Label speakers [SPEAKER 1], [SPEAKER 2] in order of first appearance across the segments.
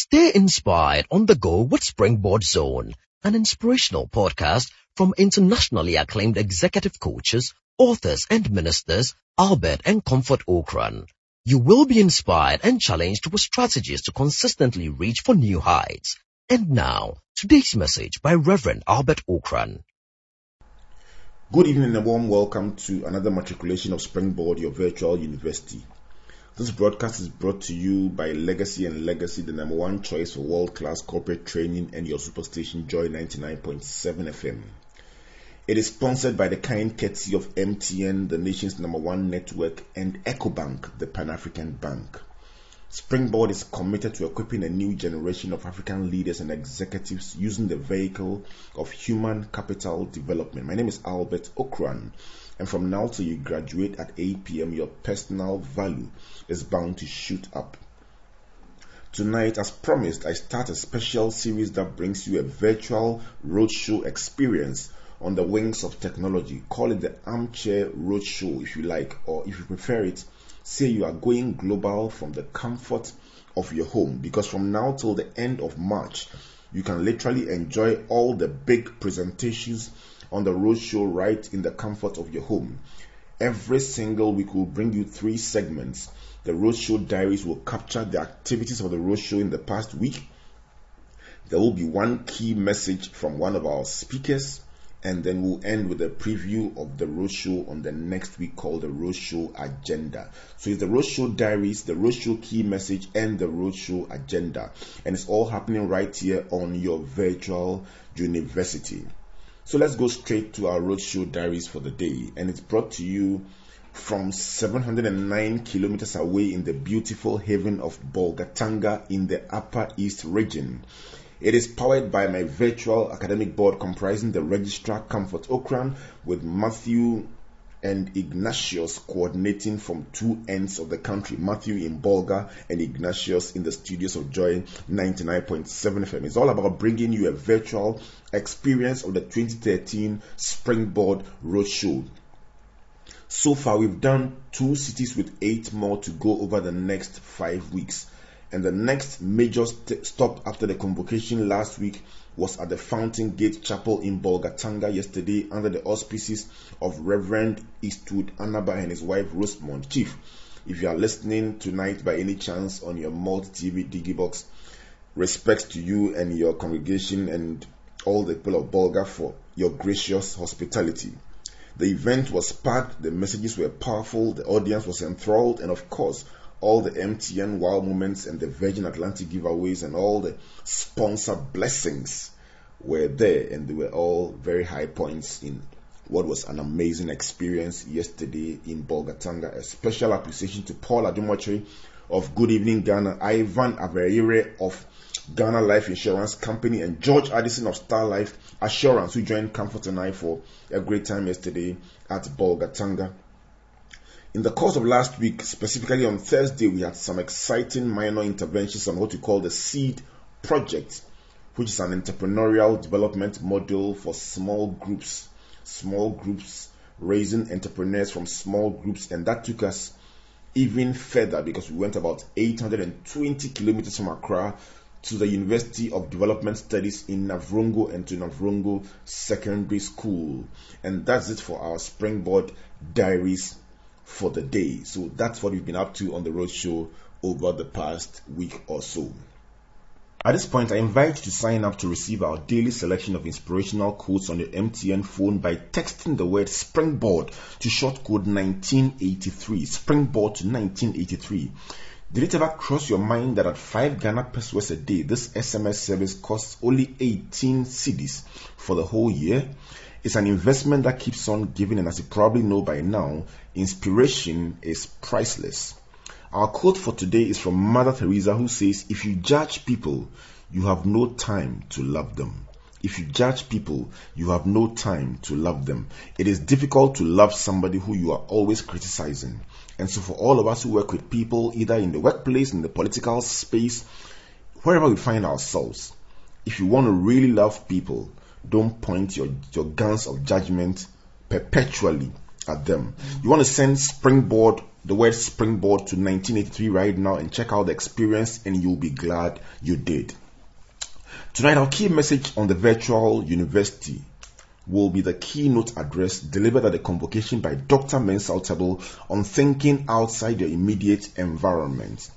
[SPEAKER 1] Stay inspired on the go with Springboard Zone, an inspirational podcast from internationally acclaimed executive coaches, authors and ministers Albert and Comfort Ocran. You will be inspired and challenged with strategies to consistently reach for new heights. And now, today's message by Reverend Albert Ocran.
[SPEAKER 2] Good evening and a warm welcome to another matriculation of Springboard, your virtual university. This broadcast is brought to you by Legacy and Legacy, the number one choice for world class corporate training and your superstation Joy 99.7 FM. It is sponsored by the kind courtesy of MTN, the nation's number one network, and EcoBank, the Pan African Bank. Springboard is committed to equipping a new generation of African leaders and executives using the vehicle of human capital development. My name is Albert Ocran, and from now till you graduate at 8 p.m., your personal value is bound to shoot up. Tonight, as promised, I start a special series that brings you a virtual roadshow experience on the wings of technology. Call it the Armchair Roadshow if you like, or if you prefer it, say you are going global from the comfort of your home because from now till the end of March, you can literally enjoy all the big presentations on the roadshow right in the comfort of your home. Every single week we will bring you three segments. The roadshow diaries will capture the activities of the roadshow in the past week. There will be one key message from one of our speakers and then we'll end with a preview of the roadshow on the next week called the roadshow agenda. So it's the roadshow diaries, the roadshow key message, and the roadshow agenda, and it's all happening right here on your virtual university. So let's go straight to our roadshow diaries for the day, and it's brought to you from 709 kilometers away in the beautiful haven of Bolgatanga in the Upper East region. It is powered by my virtual academic board comprising the registrar Comfort Ocran with Matthew and Ignatius coordinating from two ends of the country, Matthew in Bolga and Ignatius in the studios of Joy 99.7 FM. It's all about bringing you a virtual experience of the 2013 Springboard Roadshow. So far, we've done two cities with eight more to go over the next five weeks. And the next major st- stop after the convocation last week was at the Fountain Gate Chapel in Bolgatanga yesterday under the auspices of Reverend Eastwood Anaba and his wife Rosemont. Chief, if you are listening tonight by any chance on your multi TV Digibox, respects to you and your congregation and all the people of Bolga for your gracious hospitality. The event was packed, the messages were powerful, the audience was enthralled, and of course, all the MTN wow moments and the Virgin Atlantic giveaways and all the sponsor blessings were there and they were all very high points in what was an amazing experience yesterday in Bolgatanga. A special appreciation to Paul Adom-Otchere of Good Evening Ghana, Ivan Averire of Ghana Life Insurance Company, and George Addison of Star Life Assurance, who joined Comfort and I for a great time yesterday at Bolgatanga. In the course of last week, specifically on Thursday, we had some exciting minor interventions on what we call the SEED project, which is an entrepreneurial development model for small groups, small groups raising entrepreneurs from small groups, and that took us even further because we went about 820 kilometers from Accra to the University of Development Studies in Navrongo and to Navrongo Secondary School. And that's it for our Springboard Diaries for the day. So that's what we've been up to on the roadshow over the past week or so. At this point, I invite you to sign up to receive our daily selection of inspirational quotes on your MTN phone by texting the word Springboard to short code 1983. Springboard to 1983. Did it ever cross your mind that at 5 Ghana pesewas a day, this SMS service costs only 18 cedis for the whole year? It's an investment that keeps on giving, and as you probably know by now, inspiration is priceless. Our quote for today is from Mother Teresa, who says, If you judge people, you have no time to love them. If you judge people, you have no time to love them. It is difficult to love somebody who you are always criticizing. And so, for all of us who work with people, either in the workplace, in the political space, wherever we find ourselves, if you want to really love people, don't point your, your guns of judgment perpetually at them. You want to send Springboard, the word Springboard to 1983 right now and check out the experience and you'll be glad you did. Tonight, our key message on the virtual university will be the keynote address delivered at the convocation by Dr. Mensa Otabil on thinking outside your immediate environment.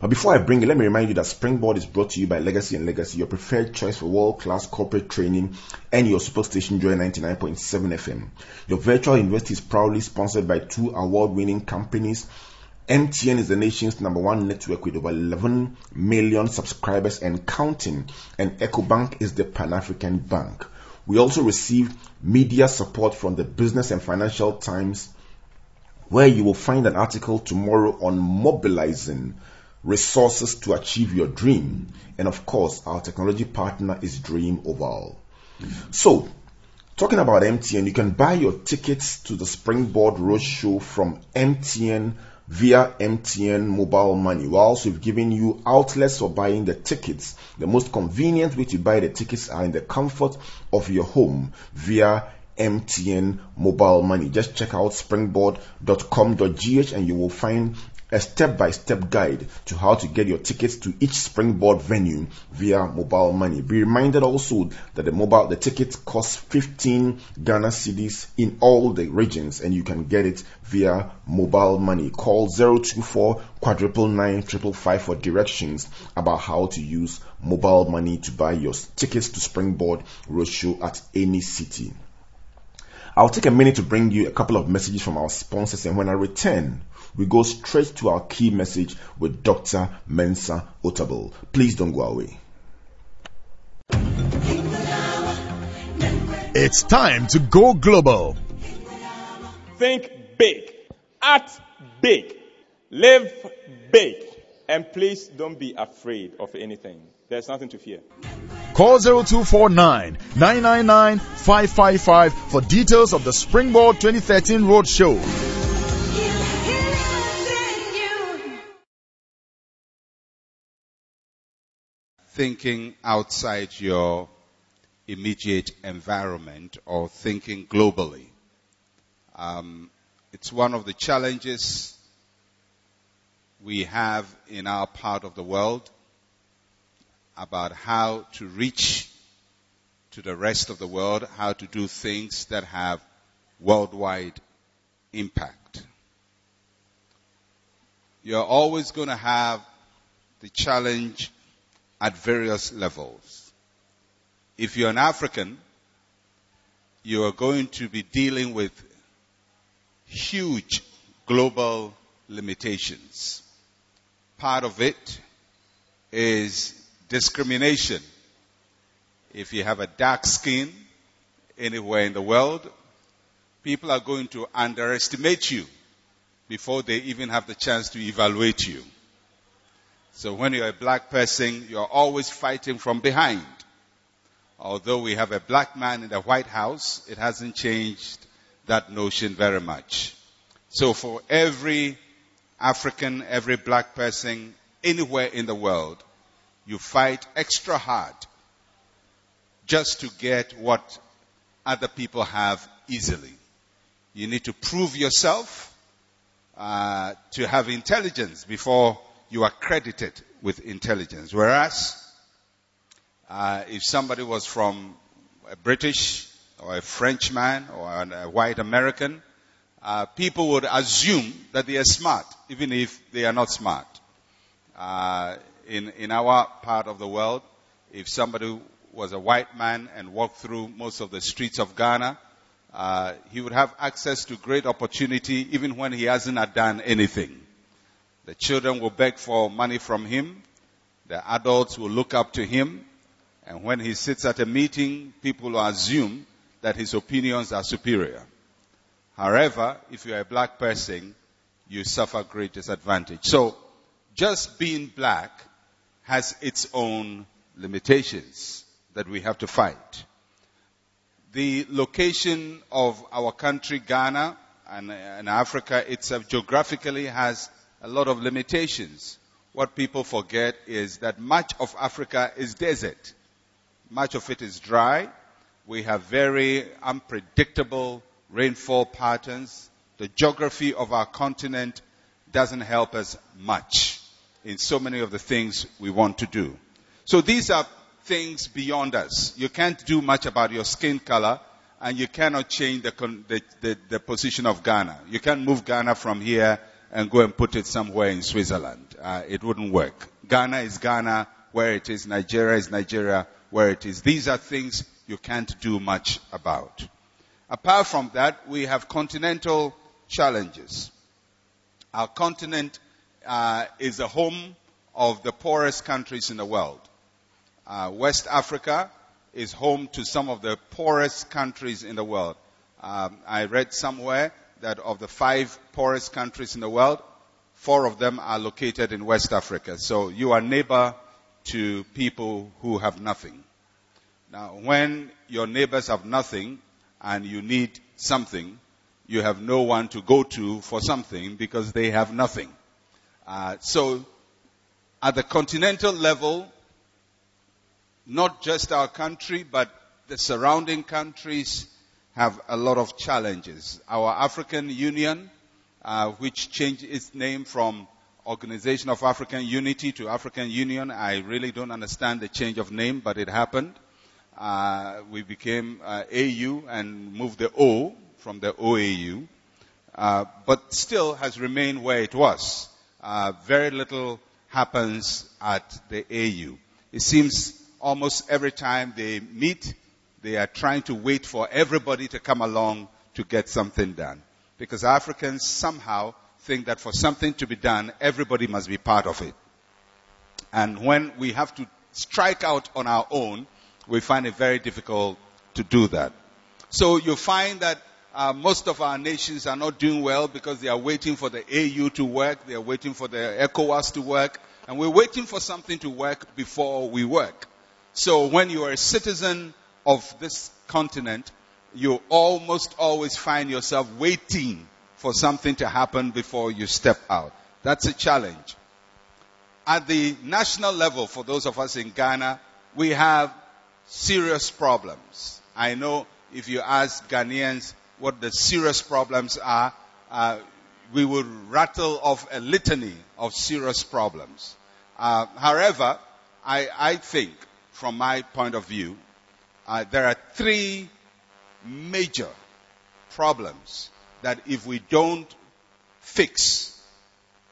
[SPEAKER 2] But before I bring it, let me remind you that Springboard is brought to you by Legacy and Legacy, your preferred choice for world-class corporate training and your superstation Joy 99.7 FM. Your virtual university is proudly sponsored by two award-winning companies. MTN is the nation's number one network with over 11 million subscribers and counting, and EcoBank is the Pan-African bank. We also received media support from the Business and Financial Times, where you will find an article tomorrow on mobilizing resources to achieve your dream. And of course, our technology partner is Dream Oval. So, talking about MTN, you can buy your tickets to the Springboard Roadshow from MTN via MTN mobile money. Whilst we've given you outlets for buying the tickets, the most convenient way to buy the tickets are in the comfort of your home via MTN mobile money. Just check out springboard.com.gh and you will find a step-by-step guide to how to get your tickets to each springboard venue via mobile money. Be reminded also that the mobile the tickets cost 15 Ghana cedis in all the regions and you can get it via mobile money. Call 024 quadruple nine triple five for directions about how to use mobile money to buy your tickets to Springboard Roadshow at any city. I'll take a minute to bring you a couple of messages from our sponsors and when I return, we go straight to our key message with Dr. Mensa Otabil. Please don't go away.
[SPEAKER 3] It's time to go global.
[SPEAKER 4] Think big, act big, live big, and please don't be afraid of anything. There's nothing to fear.
[SPEAKER 3] Call 0249 999 555 for details of the Springboard 2013 Roadshow.
[SPEAKER 5] Thinking outside your immediate environment or thinking globally. Um, it's one of the challenges we have in our part of the world about how to reach to the rest of the world, how to do things that have worldwide impact. You're always going to have the challenge at various levels. If you're an African, you are going to be dealing with huge global limitations. Part of it is discrimination. If you have a dark skin anywhere in the world, people are going to underestimate you before they even have the chance to evaluate you. So when you're a black person, you're always fighting from behind. Although we have a black man in the White House, it hasn't changed that notion very much. So for every African, every black person, anywhere in the world, you fight extra hard just to get what other people have easily. You need to prove yourself uh, to have intelligence before you are credited with intelligence. Whereas, uh, if somebody was from a British or a Frenchman or a white American, uh, people would assume that they are smart, even if they are not smart. Uh, in in our part of the world, if somebody was a white man and walked through most of the streets of Ghana, uh, he would have access to great opportunity even when he hasn't done anything. The children will beg for money from him. The adults will look up to him. And when he sits at a meeting, people will assume that his opinions are superior. However, if you're a black person, you suffer great disadvantage. So, just being black has its own limitations that we have to fight. The location of our country, Ghana, and, and Africa itself geographically has a lot of limitations. What people forget is that much of Africa is desert. Much of it is dry. We have very unpredictable rainfall patterns. The geography of our continent doesn't help us much in so many of the things we want to do. So these are things beyond us. You can't do much about your skin color and you cannot change the, the, the, the, position of Ghana. You can't move Ghana from here and go and put it somewhere in Switzerland. Uh, it wouldn't work. Ghana is Ghana where it is. Nigeria is Nigeria where it is. These are things you can't do much about. Apart from that, we have continental challenges. Our continent uh, is the home of the poorest countries in the world. Uh, West Africa is home to some of the poorest countries in the world. Um, I read somewhere that of the five poorest countries in the world, four of them are located in West Africa. So you are neighbor to people who have nothing. Now, when your neighbors have nothing and you need something, you have no one to go to for something because they have nothing. Uh, so, at the continental level, not just our country, but the surrounding countries have a lot of challenges. Our African Union, uh, which changed its name from Organization of African Unity to African Union, I really don't understand the change of name, but it happened. Uh, we became uh, AU and moved the O from the OAU, uh, but still has remained where it was. Uh, very little happens at the AU. It seems almost every time they meet, they are trying to wait for everybody to come along to get something done. Because Africans somehow think that for something to be done, everybody must be part of it. And when we have to strike out on our own, we find it very difficult to do that. So you find that uh, most of our nations are not doing well because they are waiting for the AU to work, they are waiting for the ECOWAS to work, and we're waiting for something to work before we work. So when you are a citizen of this continent, you almost always find yourself waiting for something to happen before you step out. That's a challenge. At the national level, for those of us in Ghana, we have serious problems. I know if you ask Ghanaians what the serious problems are, uh, we would rattle off a litany of serious problems. Uh, however, I, I, think, from my point of view, uh, there are three major problems that if we don't fix,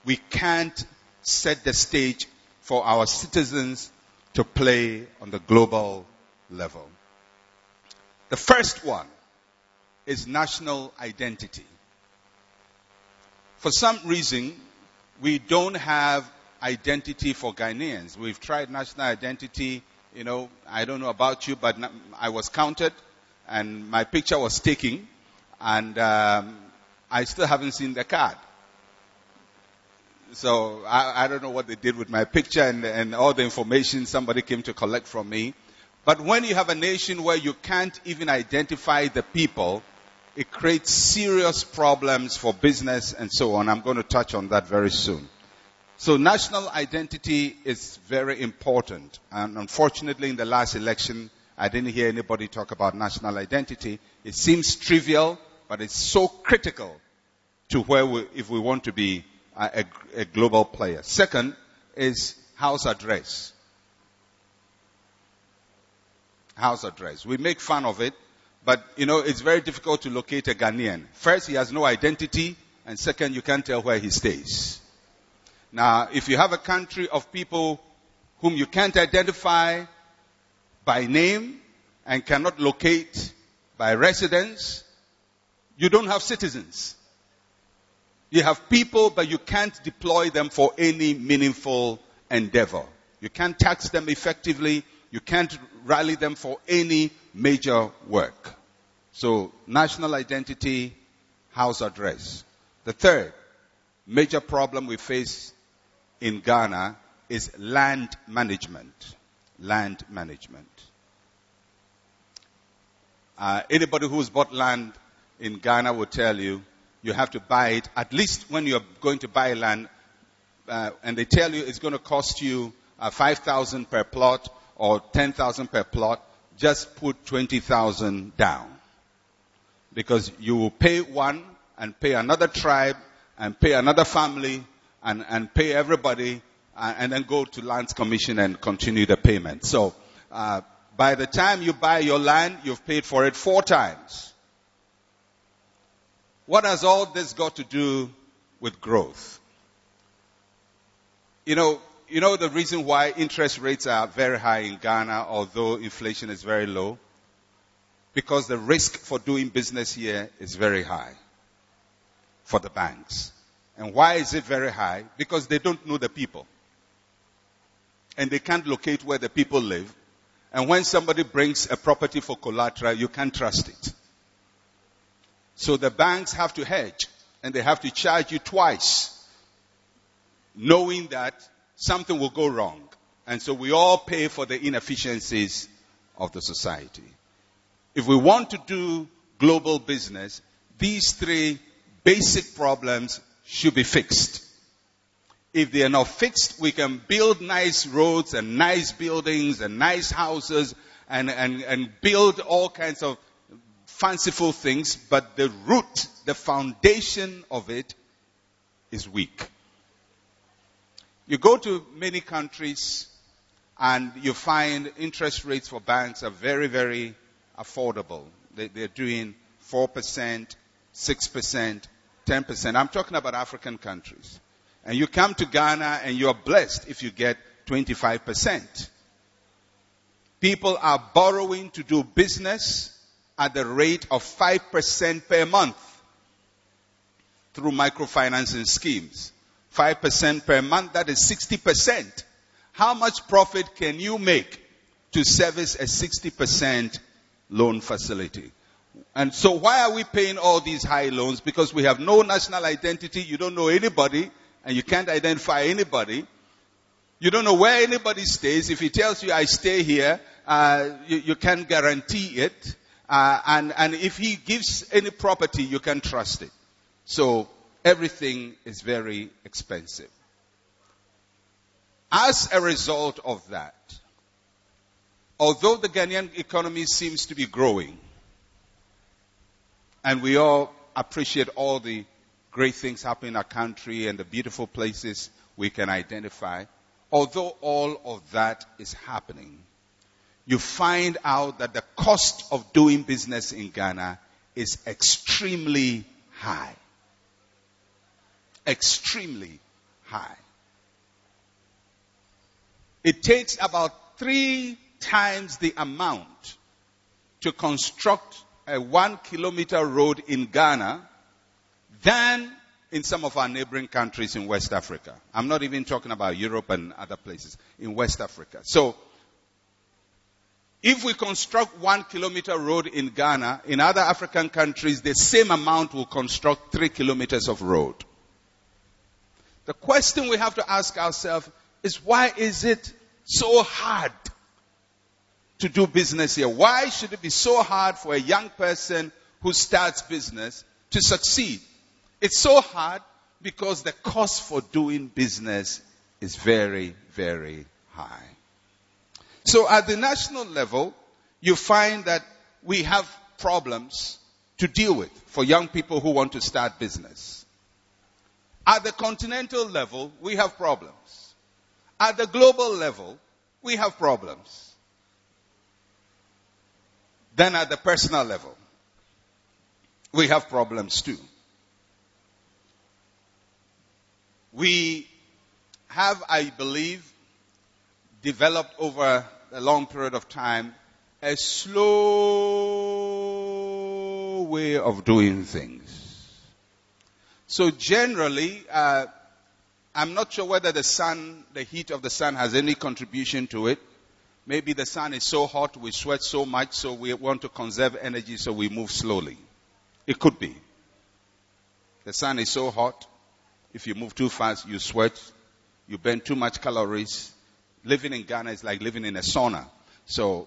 [SPEAKER 5] we can't set the stage for our citizens to play on the global level. The first one is national identity. For some reason, we don't have identity for Ghanaians. We've tried national identity, you know, I don't know about you, but I was counted and my picture was taken and um, I still haven't seen the card. So I, I, don't know what they did with my picture and, and all the information somebody came to collect from me. But when you have a nation where you can't even identify the people, it creates serious problems for business and so on. I'm going to touch on that very soon. So national identity is very important. And unfortunately in the last election, I didn't hear anybody talk about national identity. It seems trivial, but it's so critical to where we, if we want to be a, a, a global player. Second is house address house address. We make fun of it, but you know, it's very difficult to locate a Ghanaian. First, he has no identity, and second, you can't tell where he stays. Now, if you have a country of people whom you can't identify by name and cannot locate by residence, you don't have citizens. You have people, but you can't deploy them for any meaningful endeavor. You can't tax them effectively. You can't rally them for any major work. So national identity, house address. The third major problem we face in Ghana is land management. Land management. Uh, anybody who's bought land in Ghana will tell you you have to buy it at least when you're going to buy land, uh, and they tell you it's going to cost you uh, 5,000 per plot or 10,000 per plot, just put 20,000 down. Because you will pay one and pay another tribe and pay another family and, and pay everybody uh, and then go to lands commission and continue the payment. So, uh, by the time you buy your land, you've paid for it four times. What has all this got to do with growth? You know, you know the reason why interest rates are very high in Ghana, although inflation is very low? Because the risk for doing business here is very high for the banks. And why is it very high? Because they don't know the people. And they can't locate where the people live. And when somebody brings a property for collateral, you can't trust it. So the banks have to hedge and they have to charge you twice, knowing that something will go wrong. And so we all pay for the inefficiencies of the society. If we want to do global business, these three basic problems should be fixed. If they are not fixed, we can build nice roads and nice buildings and nice houses and, and, and build all kinds of fanciful things, but the root, the foundation of it is weak. You go to many countries and you find interest rates for banks are very, very affordable. They, they're doing 4%, 6%, 10%. I'm talking about African countries. And you come to Ghana and you're blessed if you get 25%. People are borrowing to do business at the rate of 5% per month through microfinancing schemes. 5% per month, that is 60%. How much profit can you make to service a 60% loan facility? And so why are we paying all these high loans? Because we have no national identity, you don't know anybody, and you can't identify anybody. You don't know where anybody stays. If he tells you, I stay here, uh, you, you, can't guarantee it. Uh, and, and if he gives any property, you can trust it. So everything is very expensive. As a result of that, although the Ghanaian economy seems to be growing, and we all appreciate all the great things happening in our country and the beautiful places we can identify, although all of that is happening, you find out that the cost of doing business in Ghana is extremely high. Extremely high. It takes about three times the amount to construct a one kilometer road in Ghana than in some of our neighboring countries in West Africa. I'm not even talking about Europe and other places in West Africa. So if we construct one kilometer road in Ghana, in other African countries, the same amount will construct three kilometers of road. The question we have to ask ourselves is why is it so hard to do business here? Why should it be so hard for a young person who starts business to succeed? It's so hard because the cost for doing business is very, very high. So at the national level, you find that we have problems to deal with for young people who want to start business. At the continental level, we have problems. At the global level, we have problems. Then at the personal level, we have problems too. We have, I believe, developed over a long period of time, a slow way of doing things. So generally, uh, I'm not sure whether the sun, the heat of the sun has any contribution to it. Maybe the sun is so hot, we sweat so much, so we want to conserve energy, so we move slowly. It could be. The sun is so hot, if you move too fast, you sweat, you burn too much calories, living in Ghana is like living in a sauna. So,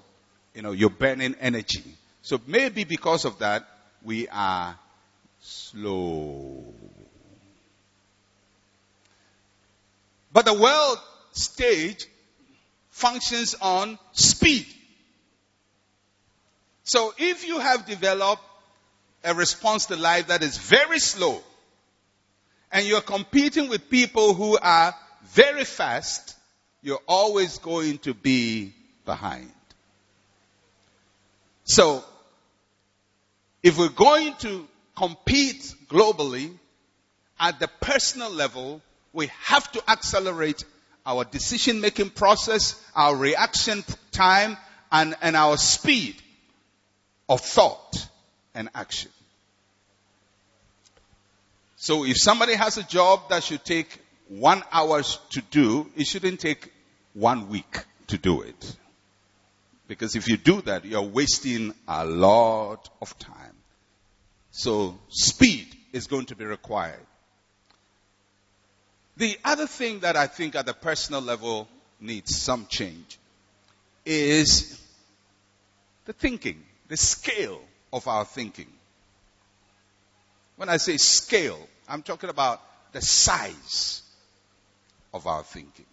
[SPEAKER 5] you know, you're burning energy. So maybe because of that, we are slow. But the world stage functions on speed. So if you have developed a response to life that is very slow, and you're competing with people who are very fast, you're always going to be behind. So, if we're going to compete globally at the personal level, we have to accelerate our decision making process, our reaction time, and, and our speed of thought and action. So if somebody has a job that should take one hour to do, it shouldn't take one week to do it. Because if you do that, you're wasting a lot of time. So speed is going to be required. The other thing that I think at the personal level needs some change is the thinking, the scale of our thinking. When I say scale, I'm talking about the size of our thinking.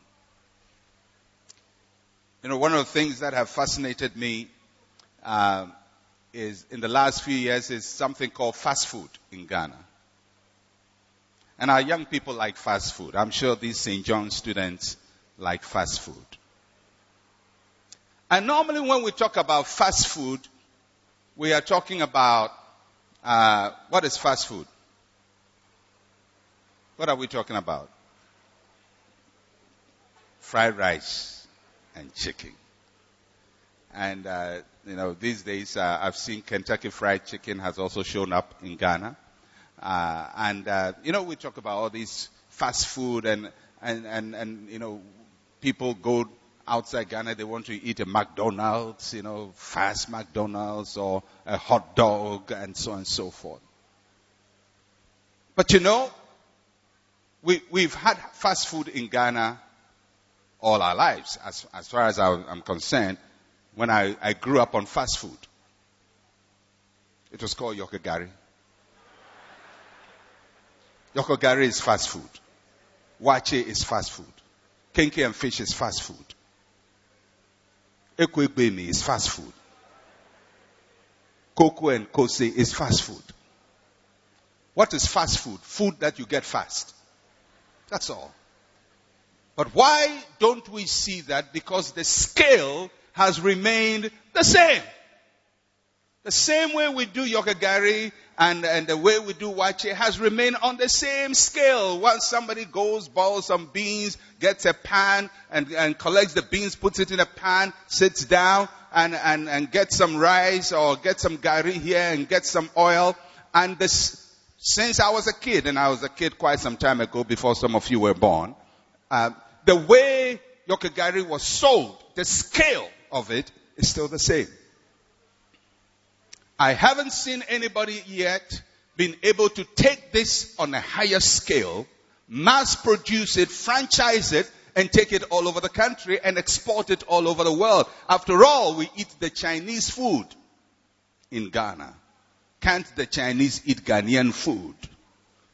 [SPEAKER 5] You know, one of the things that have fascinated me uh, is in the last few years is something called fast food in Ghana. And our young people like fast food. I'm sure these St. John students like fast food. And normally when we talk about fast food, we are talking about, uh, what is fast food? What are we talking about? Fried rice and chicken. And, uh, you know, these days uh, I've seen Kentucky Fried Chicken has also shown up in Ghana. Uh, and, uh, you know, we talk about all these fast food and, and, and, and, you know, people go outside Ghana, they want to eat a McDonald's, you know, fast McDonald's or a hot dog and so on and so forth. But you know, we, we've had fast food in Ghana all our lives, as, as far as I, am concerned, when I, I grew up on fast food. It was called Yokogari. Yokogari is fast food. Waakye is fast food. Kenkey and fish is fast food. Ekwebemi is fast food. Koko and kose is fast food. What is fast food? Food that you get fast. That's all. But why don't we see that? Because the scale has remained the same. The same way we do yokogari and, and the way we do waakye has remained on the same scale. Once somebody goes, boils some beans, gets a pan and, and collects the beans, puts it in a pan, sits down and, and, and gets some rice or gets some gari here and gets some oil. And this, since I was a kid, and I was a kid quite some time ago before some of you were born, uh, the way yokogari was sold, the scale of it is still the same. I haven't seen anybody yet been able to take this on a higher scale, mass produce it, franchise it, and take it all over the country and export it all over the world. After all, we eat the Chinese food in Ghana. Can't the Chinese eat Ghanaian food?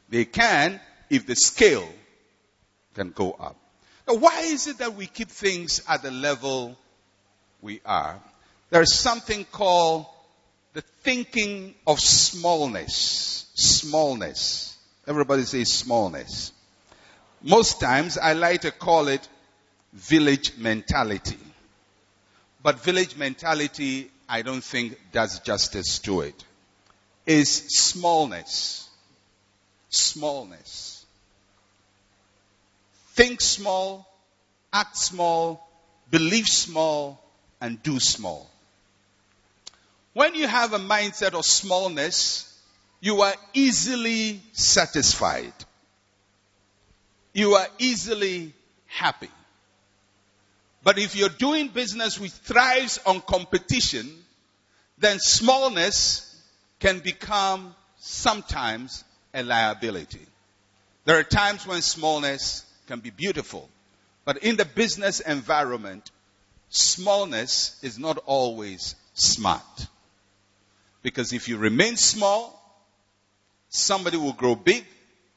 [SPEAKER 5] They can if the scale can go up. Now, why is it that we keep things at the level we are? There is something called the thinking of smallness. Smallness. Everybody says smallness. Most times I like to call it village mentality. But village mentality, I don't think does justice to it. Is smallness. Smallness. Think small, act small, believe small, and do small. When you have a mindset of smallness, you are easily satisfied. You are easily happy. But if you're doing business which thrives on competition, then smallness can become sometimes a liability. There are times when smallness can be beautiful, but in the business environment, smallness is not always smart. Because if you remain small, somebody will grow big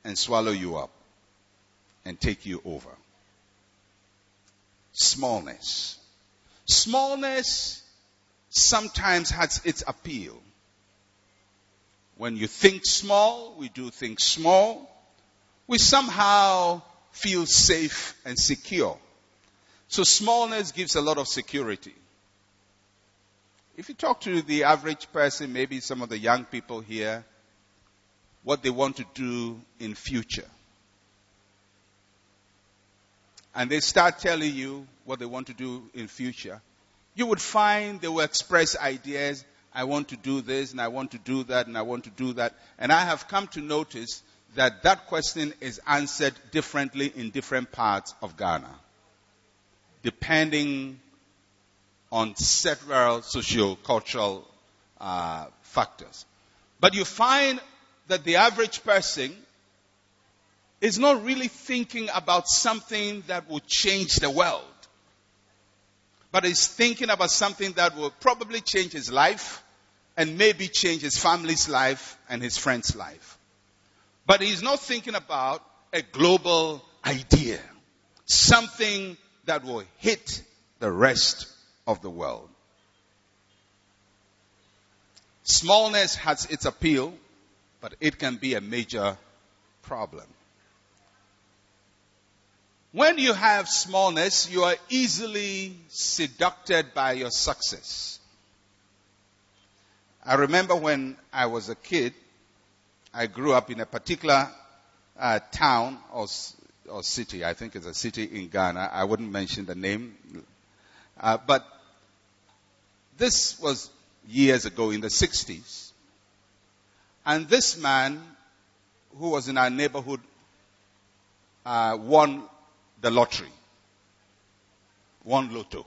[SPEAKER 5] and swallow you up and take you over. Smallness. Smallness sometimes has its appeal. When you think small, we do things small. We somehow feel safe and secure. So smallness gives a lot of security. If you talk to the average person, maybe some of the young people here, what they want to do in future. And they start telling you what they want to do in future. You would find they will express ideas. I want to do this and I want to do that and I want to do that. And I have come to notice that that question is answered differently in different parts of Ghana, depending on several socio-cultural uh, factors. But you find that the average person is not really thinking about something that will change the world, but is thinking about something that will probably change his life and maybe change his family's life and his friend's life. But he's not thinking about a global idea, something that will hit the rest of the world. Smallness has its appeal, but it can be a major problem. When you have smallness, you are easily seduced by your success. I remember when I was a kid, I grew up in a particular uh, town or, or city. I think it's a city in Ghana. I wouldn't mention the name. Uh, but this was years ago in the 60s. And this man, who was in our neighborhood, uh, won the lottery, won lotto.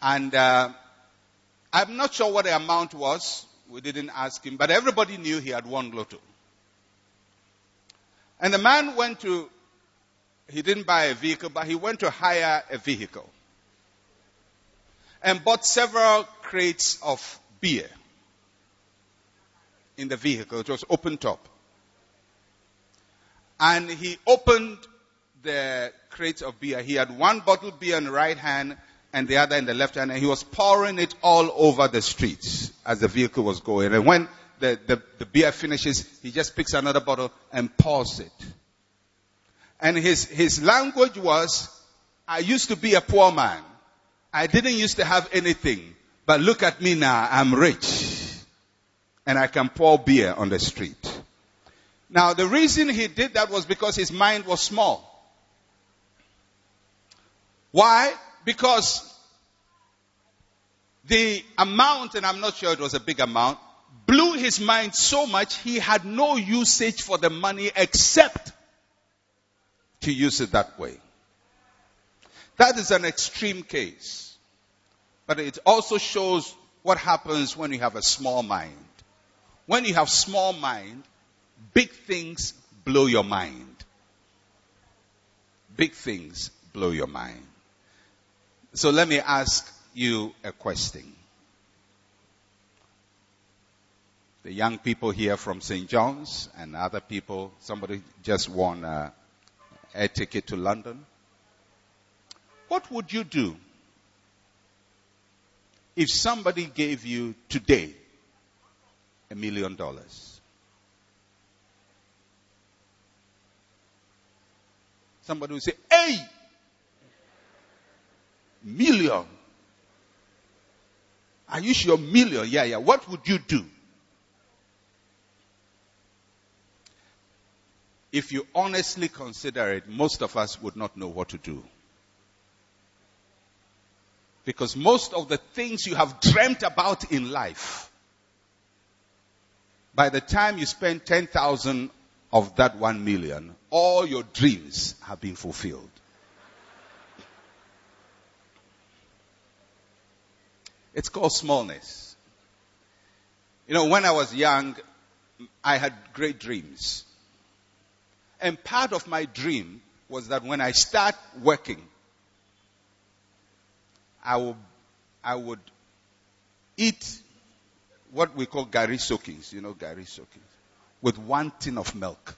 [SPEAKER 5] And uh, I'm not sure what the amount was. We didn't ask him, but everybody knew he had won lotto. And the man went to, he didn't buy a vehicle, but he went to hire a vehicle and bought several crates of beer in the vehicle. It was open top. And he opened the crates of beer. He had one bottle beer in the right hand and the other in the left hand, and he was pouring it all over the streets as the vehicle was going. And when the, the, the beer finishes, he just picks another bottle and pours it. And his, his language was, I used to be a poor man. I didn't used to have anything, but look at me now, I'm rich. And I can pour beer on the street. Now the reason he did that was because his mind was small. Why? Because the amount, and I'm not sure it was a big amount, blew his mind so much he had no usage for the money except to use it that way. That is an extreme case. But it also shows what happens when you have a small mind. When you have small mind, big things blow your mind. Big things blow your mind. So let me ask you a question. The young people here from St. John's and other people, somebody just won a air ticket to London. What would you do if somebody gave you today a million dollars? Somebody would say, hey, million. Are you sure million? Yeah, yeah. What would you do? If you honestly consider it, most of us would not know what to do. Because most of the things you have dreamt about in life, by the time you spend 10,000 of that 1 million, all your dreams have been fulfilled. It's called smallness. You know, when I was young, I had great dreams. And part of my dream was that when I start working, I would, I would eat what we call gari soakings, you know, gari soakings, with one tin of milk.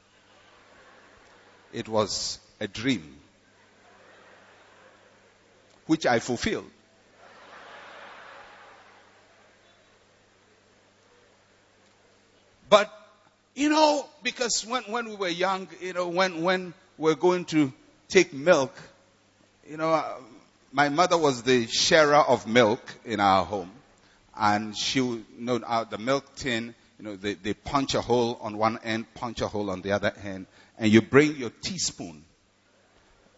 [SPEAKER 5] It was a dream, which I fulfilled. But, you know, because when, when we were young, you know, when, when we're going to take milk, you know, my mother was the sharer of milk in our home. And she would, know, uh, the milk tin, you know, they, they punch a hole on one end, punch a hole on the other end, and you bring your teaspoon.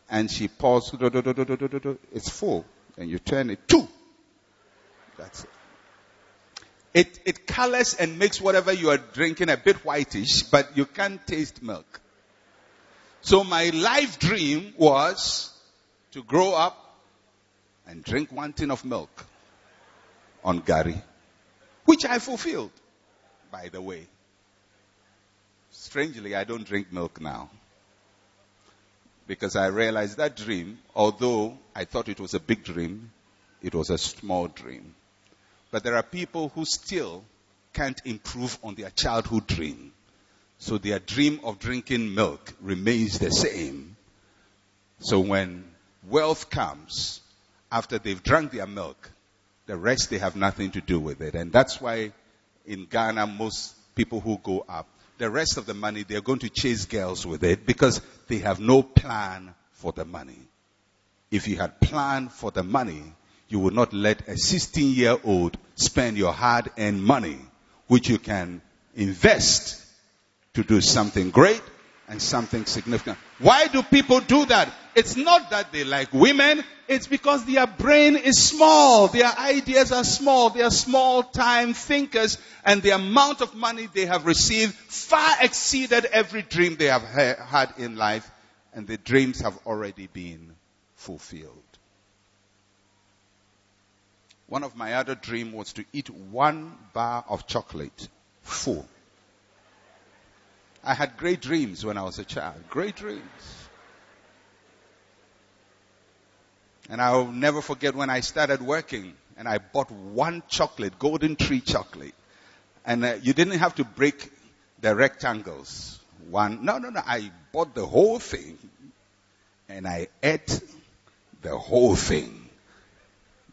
[SPEAKER 5] And she pours, it's full. And you turn it, two. That's it. It, it colors and makes whatever you are drinking a bit whitish, but you can't taste milk. So my life dream was to grow up and drink one tin of milk on gari, which I fulfilled, by the way. Strangely, I don't drink milk now. Because I realized that dream, although I thought it was a big dream, it was a small dream. But there are people who still can't improve on their childhood dream. So their dream of drinking milk remains the same. So when wealth comes, after they've drunk their milk, the rest they have nothing to do with it. And that's why in Ghana, most people who go up, the rest of the money, they're going to chase girls with it because they have no plan for the money. If you had planned for the money, you would not let a 16 year old spend your hard earned money, which you can invest to do something great and something significant. Why do people do that? It's not that they like women, it's because their brain is small, their ideas are small, they are small time thinkers, and the amount of money they have received far exceeded every dream they have had in life, and the dreams have already been fulfilled. One of my other dreams was to eat one bar of chocolate full. I had great dreams when I was a child. Great dreams. And I'll never forget when I started working and I bought one chocolate, golden tree chocolate. And uh, you didn't have to break the rectangles. One, no, no, no. I bought the whole thing and I ate the whole thing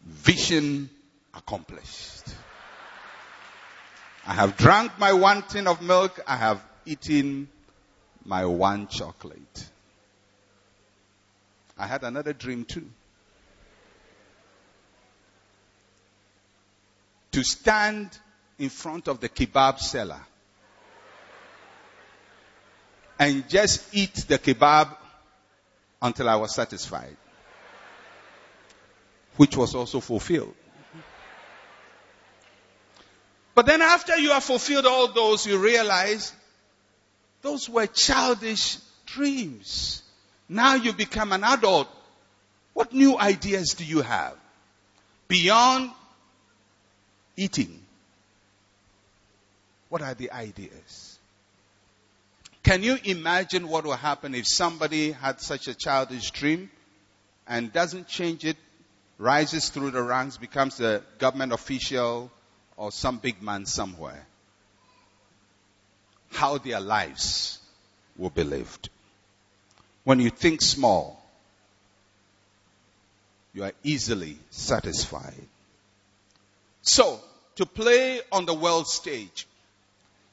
[SPEAKER 5] vision accomplished. I have drank my one tin of milk. I have eaten my one chocolate. I had another dream too. To stand in front of the kebab seller and just eat the kebab until I was satisfied which was also fulfilled. But then after you have fulfilled all those, you realize those were childish dreams. Now you become an adult. What new ideas do you have? Beyond eating. What are the ideas? Can you imagine what will happen if somebody had such a childish dream and doesn't change it rises through the ranks, becomes a government official or some big man somewhere, how their lives will be lived. When you think small, you are easily satisfied. So, to play on the world stage,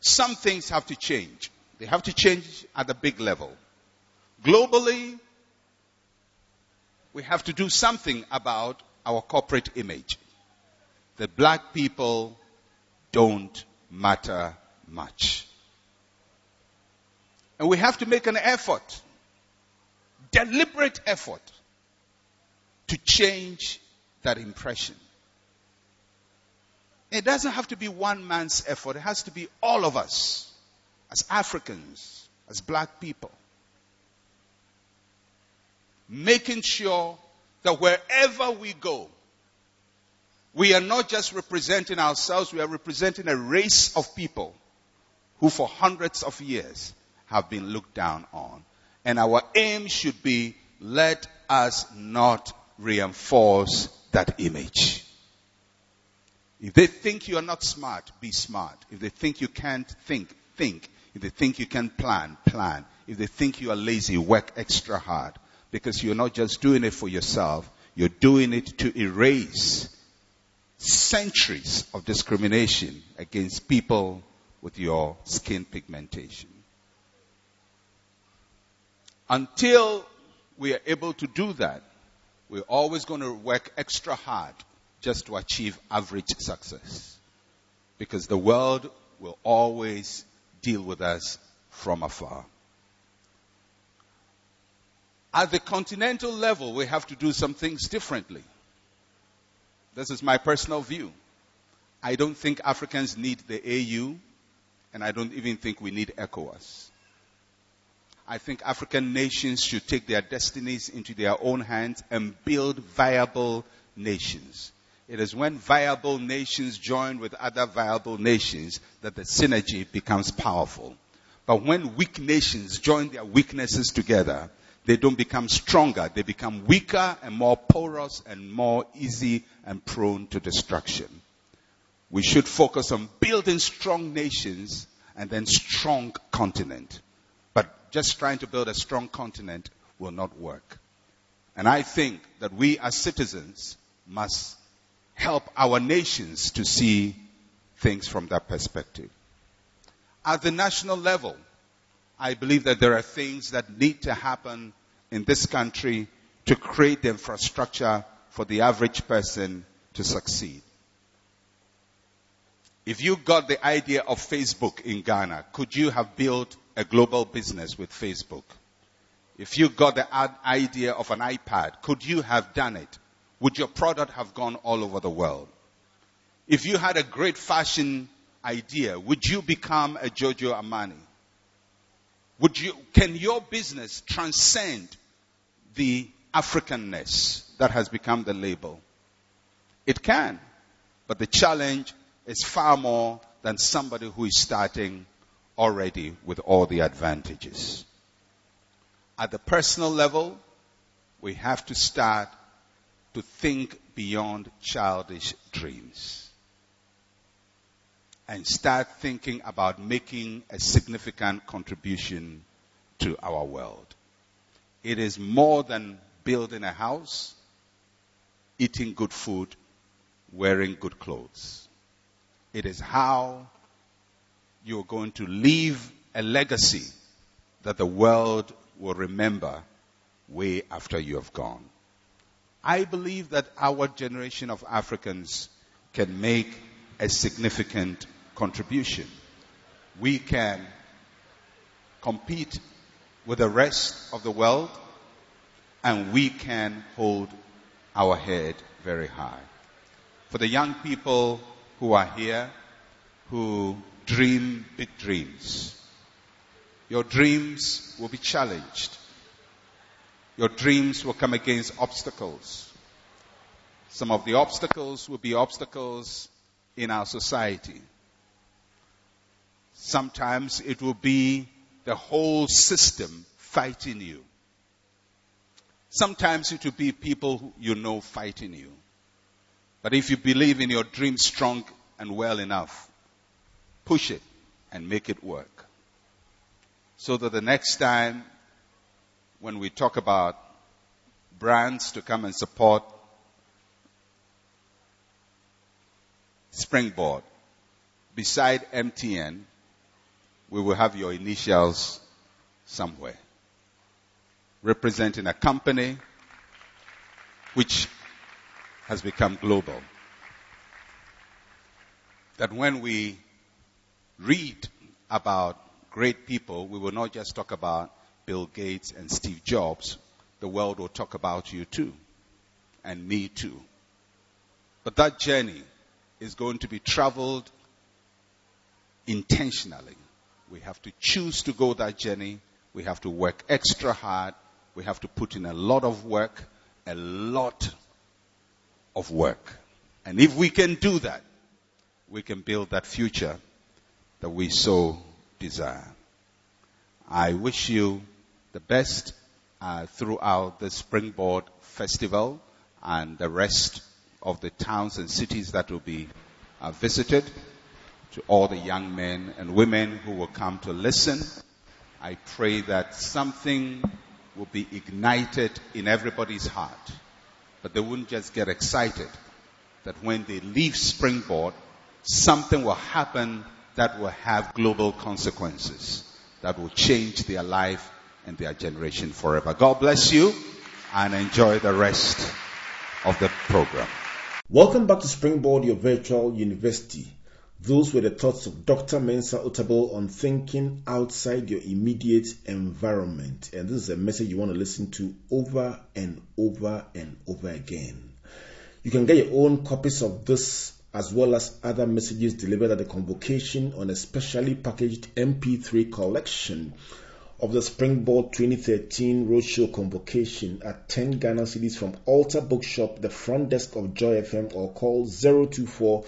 [SPEAKER 5] some things have to change. They have to change at the big level. Globally, we have to do something about our corporate image. The black people don't matter much. And we have to make an effort, deliberate effort, to change that impression. It doesn't have to be one man's effort. It has to be all of us as Africans, as black people making sure that wherever we go, we are not just representing ourselves, we are representing a race of people who for hundreds of years have been looked down on. And our aim should be let us not reinforce that image. If they think you are not smart, be smart. If they think you can't think, think. If they think you can plan, plan. If they think you are lazy, work extra hard because you're not just doing it for yourself, you're doing it to erase centuries of discrimination against people with your skin pigmentation. Until we are able to do that, we're always going to work extra hard just to achieve average success. Because the world will always deal with us from afar. At the continental level, we have to do some things differently. This is my personal view. I don't think Africans need the AU, and I don't even think we need ECOWAS. I think African nations should take their destinies into their own hands and build viable nations. It is when viable nations join with other viable nations that the synergy becomes powerful. But when weak nations join their weaknesses together, they don't become stronger. They become weaker and more porous and more easy and prone to destruction. We should focus on building strong nations and then strong continent. Just trying to build a strong continent will not work. And I think that we as citizens must help our nations to see things from that perspective. At the national level, I believe that there are things that need to happen in this country to create the infrastructure for the average person to succeed. If you got the idea of Facebook in Ghana, could you have built a global business with Facebook? If you got the idea of an iPad, could you have done it? Would your product have gone all over the world? If you had a great fashion idea, would you become a Giorgio Armani? Would you, can your business transcend the Africanness that has become the label? It can. But the challenge is far more than somebody who is starting already with all the advantages. At the personal level, we have to start to think beyond childish dreams and start thinking about making a significant contribution to our world. It is more than building a house, eating good food, wearing good clothes. It is how you're going to leave a legacy that the world will remember way after you have gone. I believe that our generation of Africans can make a significant contribution. We can compete with the rest of the world and we can hold our head very high. For the young people who are here, who dream big dreams, your dreams will be challenged. Your dreams will come against obstacles. Some of the obstacles will be obstacles in our society. Sometimes it will be the whole system fighting you. Sometimes it will be people you know fighting you. But if you believe in your dream strong and well enough, push it and make it work. So that the next time when we talk about brands to come and support Springboard, beside MTN, we will have your initials somewhere. Representing a company which has become global. That when we read about great people, we will not just talk about Bill Gates and Steve Jobs. The world will talk about you too. And me too. But that journey is going to be traveled intentionally. We have to choose to go that journey. We have to work extra hard. We have to put in a lot of work, a lot of work. And if we can do that, we can build that future that we so desire. I wish you the best uh, throughout the Springboard Festival and the rest of the towns and cities that will be uh, visited to all the young men and women who will come to listen. I pray that something will be ignited in everybody's heart, but they wouldn't just get excited that when they leave Springboard, something will happen that will have global consequences, that will change their life and their generation forever. God bless you and enjoy the rest of the program.
[SPEAKER 2] Welcome back to Springboard, your virtual university. Those were the thoughts of Dr. Mensa Otabil on thinking outside your immediate environment. And this is a message you want to listen to over and over and over again. You can get your own copies of this as well as other messages delivered at the convocation on a specially packaged MP3 collection of the Springboard 2013 Roadshow convocation at 10 Ghana cedis from Altar Bookshop, the front desk of Joy FM, or call 024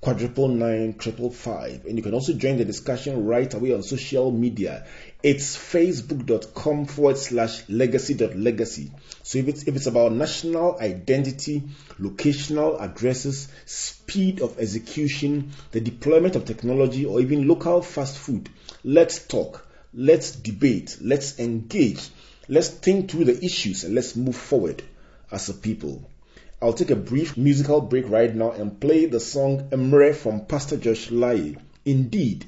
[SPEAKER 2] quadruple nine triple five. And you can also join the discussion right away on social media. It's facebook.com forward slash legacy legacy. So if it's if it's about national identity, locational addresses, speed of execution, the deployment of technology, or even local fast food, let's talk, let's debate, let's engage, let's think through the issues, and let's move forward as a people. I'll take a brief musical break right now and play the song Emre from Pastor Josh Lai. Indeed,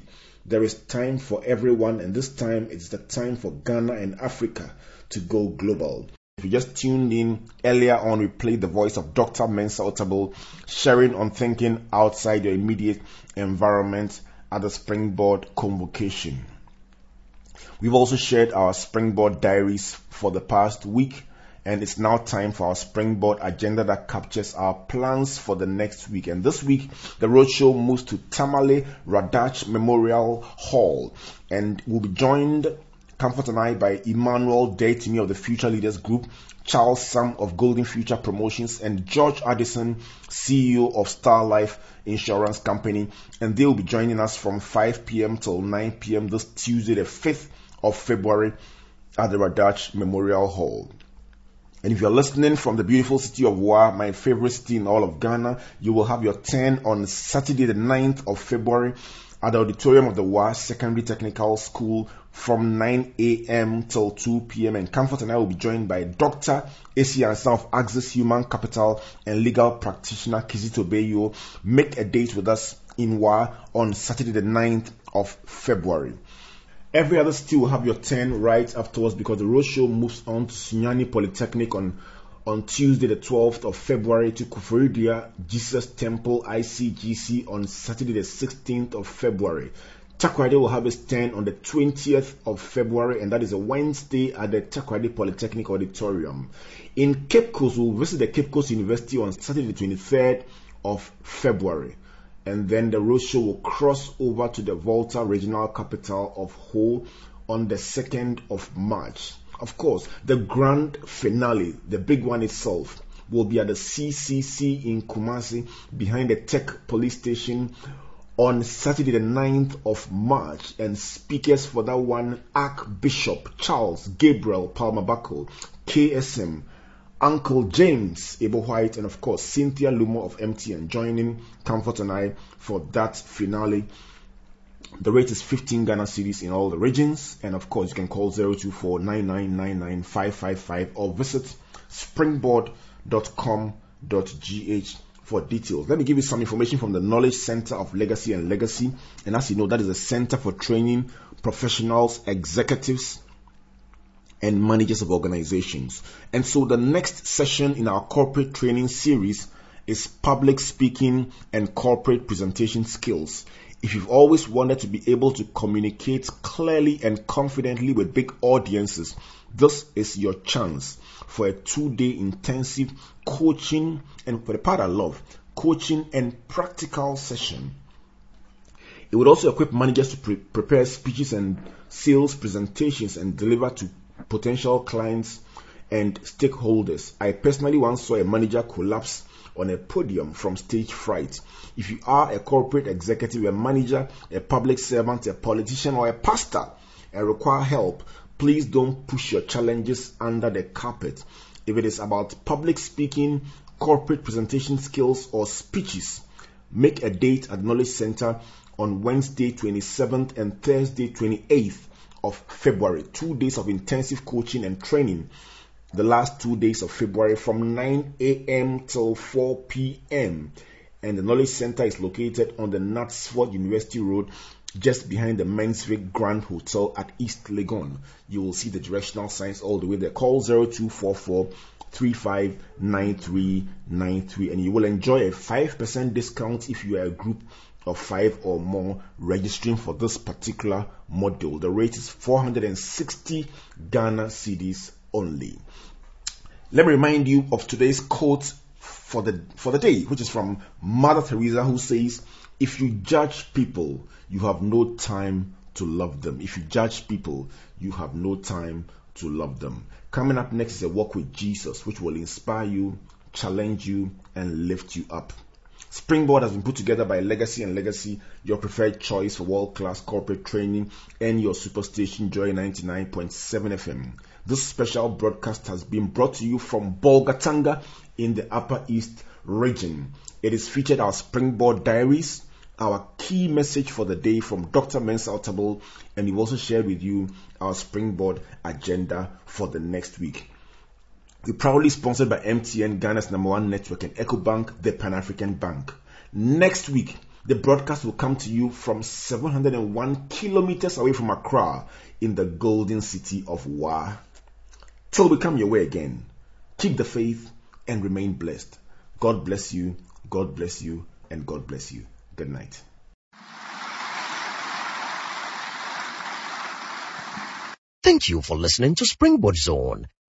[SPEAKER 2] there is time for everyone, and this time it's the time for Ghana and Africa to go global. If you just tuned in earlier on, we played the voice of Dr. Mensa Otabil sharing on thinking outside your immediate environment at the Springboard convocation. We've also shared our Springboard diaries for the past week and it's now time for our springboard agenda that captures our plans for the next week. And this week, the roadshow moves to Tamale Radach Memorial Hall, and we'll be joined, Comfort and I, by Emmanuel Daytimi of the Future Leaders Group, Charles Sam of Golden Future Promotions, and George Addison, CEO of Star Life Insurance Company, and they will be joining us from 5 p.m. till 9 p.m. this Tuesday, the 5th of February at the Radach Memorial Hall. And if you're listening from the beautiful city of Wa, my favorite city in all of Ghana, you will have your turn on Saturday, the 9th of February at the auditorium of the Wa Secondary Technical School from 9 a.m. till 2 p.m. And Comfort and I will be joined by Dr. AC Ansa of Axis Human Capital and legal practitioner Kizito Bayo. Make a date with us in Wa on Saturday, the 9th of February. Every other city will have your turn right afterwards because the roadshow moves on to Sunyani Polytechnic on on Tuesday, the 12th of February, to Koforidua Jesus Temple ICGC on Saturday, the 16th of February. Takoradi will have its turn on the 20th of February, and that is a Wednesday at the Takoradi Polytechnic Auditorium. In Cape Coast, we'll visit the Cape Coast University on Saturday, the 23rd of February and then the roadshow will cross over to the Volta regional capital of Ho on the 2nd of March. Of course, the grand finale, the big one itself, will be at the CCC in Kumasi behind the Tech Police Station on Saturday, the 9th of March. And speakers for that one Archbishop Charles Gabriel Palmer-Buckle, KSM, Uncle James Ebo Whyte, and of course Cynthia Lumor of MTN joining Comfort and I for that finale. The rate is 15 Ghana cedis in all the regions, and of course you can call 024 or visit springboard.com.gh for details. Let me give you some information from the Knowledge Center of Legacy and Legacy, and as you know, that is a center for training professionals, executives, and managers of organizations. And so the next session in our corporate training series is public speaking and corporate presentation skills. If you've always wanted to be able to communicate clearly and confidently with big audiences, this is your chance for a two day intensive coaching and for the part I love, coaching and practical session. It would also equip managers to pre- prepare speeches and sales presentations and deliver to potential clients and stakeholders. I personally once saw a manager collapse on a podium from stage fright. If you are a corporate executive, a manager, a public servant, a politician, or a pastor and require help, please don't push your challenges under the carpet. If it is about public speaking, corporate presentation skills, or speeches, make a date at Knowledge Center on Wednesday 27th and Thursday 28th of February. Two days of intensive coaching and training. The last two days of February from 9 a.m. till 4 p.m. And the Knowledge Center is located on the Knutsford University Road just behind the Mensvic Grand Hotel at East Legon. You will see the directional signs all the way there. Call 0244 359393 and you will enjoy a 5% discount if you are a group of five or more registering for this particular module. The rate is 460 Ghana cedis only. Let me remind you of today's quote for the for the day, which is from Mother Teresa, who says, "If you judge people, you have no time to love them. If you judge people, you have no time to love them." Coming up next is a walk with Jesus, which will inspire you, challenge you, and lift you up. Springboard has been put together by Legacy and Legacy, your preferred choice for world-class corporate training and your superstation Joy 99.7 FM. This special broadcast has been brought to you from Bolgatanga in the Upper East region. It is featured our Springboard Diaries, our key message for the day from Dr. Mensa Otabil, and we've also shared with you our Springboard agenda for the next week. We're proudly sponsored by MTN, Ghana's number one network, and EcoBank, the Pan African Bank. Next week, the broadcast will come to you from 701 kilometers away from Accra in the golden city of Wa. Till we come your way again, keep the faith and remain blessed. God bless you, God bless you, and God bless you. Good night.
[SPEAKER 1] Thank you for listening to Springboard Zone,